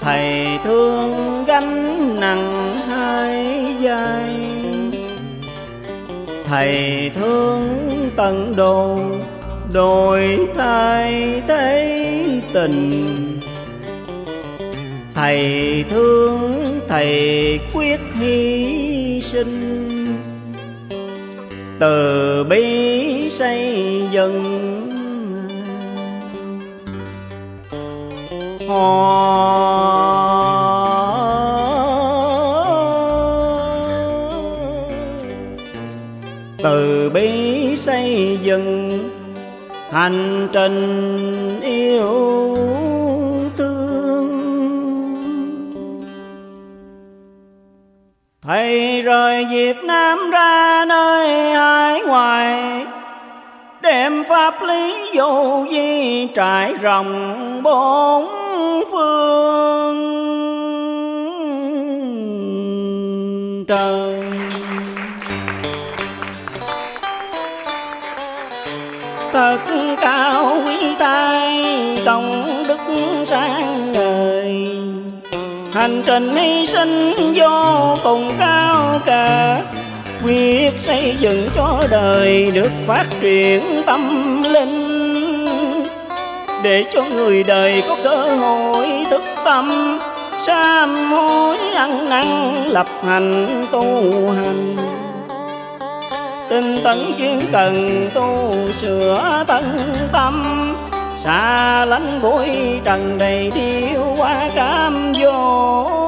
thầy thương gánh nặng hai vai. Thầy thương tận đồ đổi thay thế tình. Thầy thương thầy quyết hy sinh từ bi xây dựng. Từ bi xây dựng hành trình yêu thầy rời việt nam ra nơi hải ngoại, đem pháp lý vô vi trải rộng bốn phương. Trời. Thật cao quý tai công đức sáng hành trình hy sinh vô cùng cao cả. Quyết xây dựng cho đời được phát triển tâm linh. Để cho người đời có cơ hội thức tâm, sám hối ăn năn, lập hành tu hành. Tinh tấn chuyên cần tu sửa tân tâm xa lánh bụi trần đầy điêu qua cam vô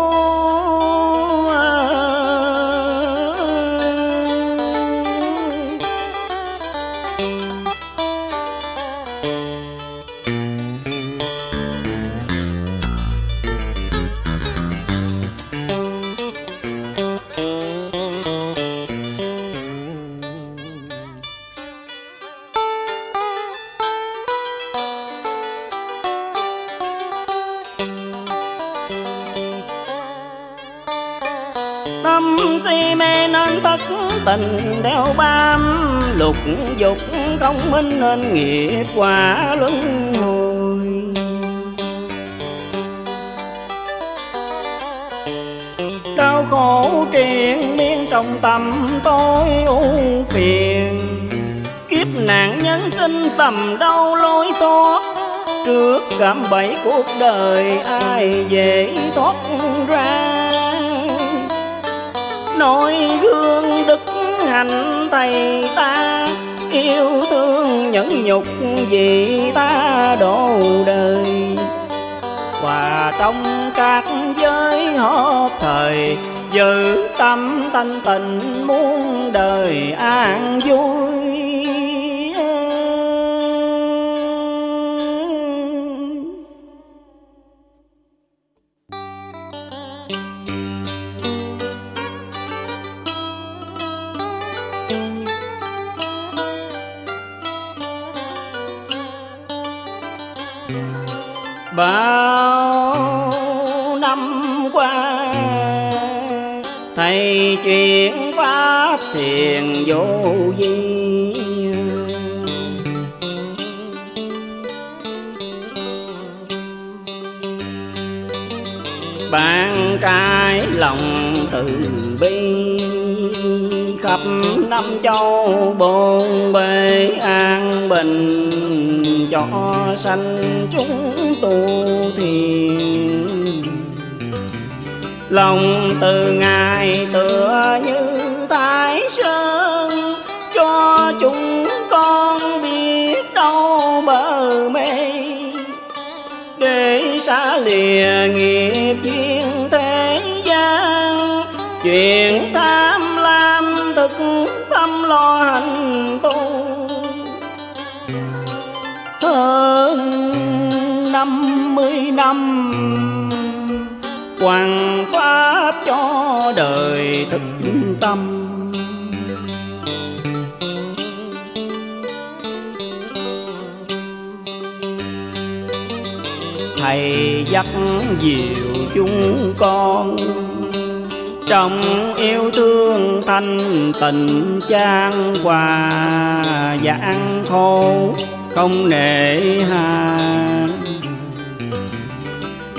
si mê nên tất tình đeo bám, lục dục không minh nên nghiệp quả luân hồi. Đau khổ triền miên trong tâm tôi u phiền, kiếp nạn nhân sinh tầm đau lối thoát. Trước cảm bẫy cuộc đời ai dễ thoát ra? Nỗi gương đức hạnh thầy ta, yêu thương nhẫn nhục vì ta độ đời. Và trong các giới hợp thời, giữ tâm thanh tịnh muôn đời an vui. Bao năm qua, thầy chuyển pháp thiền vô vi. Bạn trai lòng từ bi, khắp năm châu bồn bề an bình cho sanh chúng tu thiền. Lòng từ ngài tựa như thái sơn cho chúng con biết đâu bờ mê. Để xa lìa nghiệp duyên thế gian, chuyện tham lam thực tâm lo hành tu hơn năm mươi năm. Quảng pháp cho đời thực tâm. Thầy dắt dìu chúng con trong yêu thương thanh tình chan hòa giảng khô không nể hà.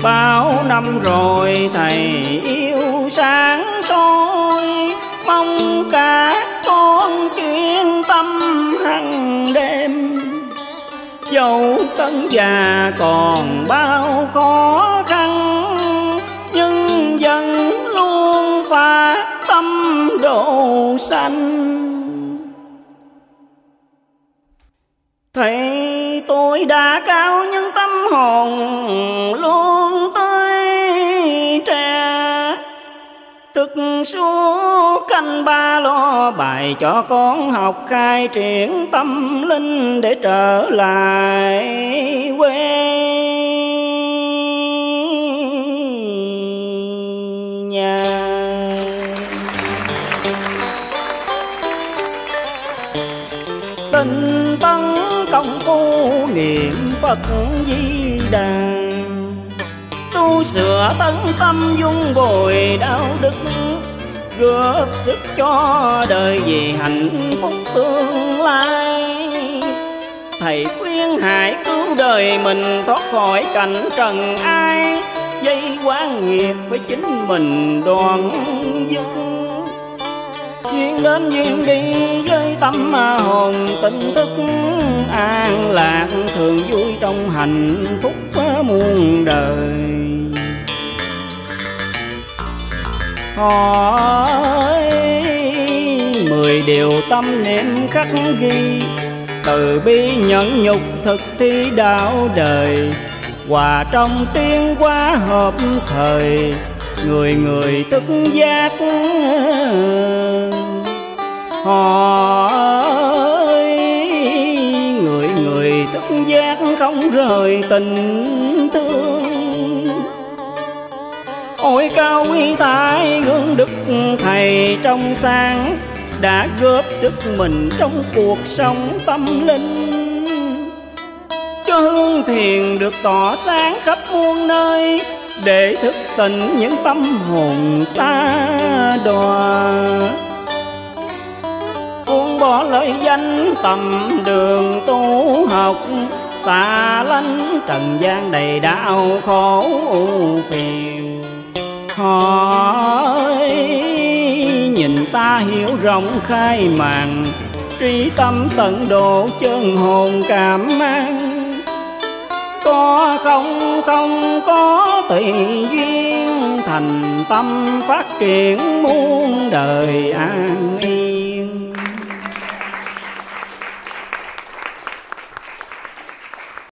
Bao năm rồi thầy yêu sáng soi, mong cả con chuyên tâm hằng đêm. Dẫu tấn già còn bao khó thầy tôi đã cao nhưng tâm hồn luôn tươi trẻ thực suốt canh ba lo bài cho con học khai triển tâm linh để trở lại quê. Nhà. Tình tấn công phu niệm phật di đà. Tu sửa tấn tâm dung bồi đạo đức, góp sức cho đời vì hạnh phúc tương lai. Thầy khuyên hãy cứu đời mình, thoát khỏi cảnh trần ai, dây quan nghiệp với chính mình đoàn dứt duyên đến duyên đi với tâm hồn, tỉnh thức hạnh phúc muôn đời. hỏi mười điều tâm niệm khắc ghi từ bi nhẫn nhục thực thi đạo đời hòa trong tiếng quá hợp thời người người tức giác hỏi giác không rời tình thương. Ôi cao quý tài gương đức thầy trong sáng đã góp sức mình trong cuộc sống tâm linh. Cho hương thiền được tỏ sáng khắp muôn nơi để thức tỉnh những tâm hồn xa đọa bỏ lời danh tầm đường tu học. Xa lánh trần gian đầy đau khổ phiền. Hỏi, nhìn xa hiểu rộng khai màn trí tâm tận độ chân hồn cảm mang có không không có tùy duyên, thành tâm phát triển muôn đời an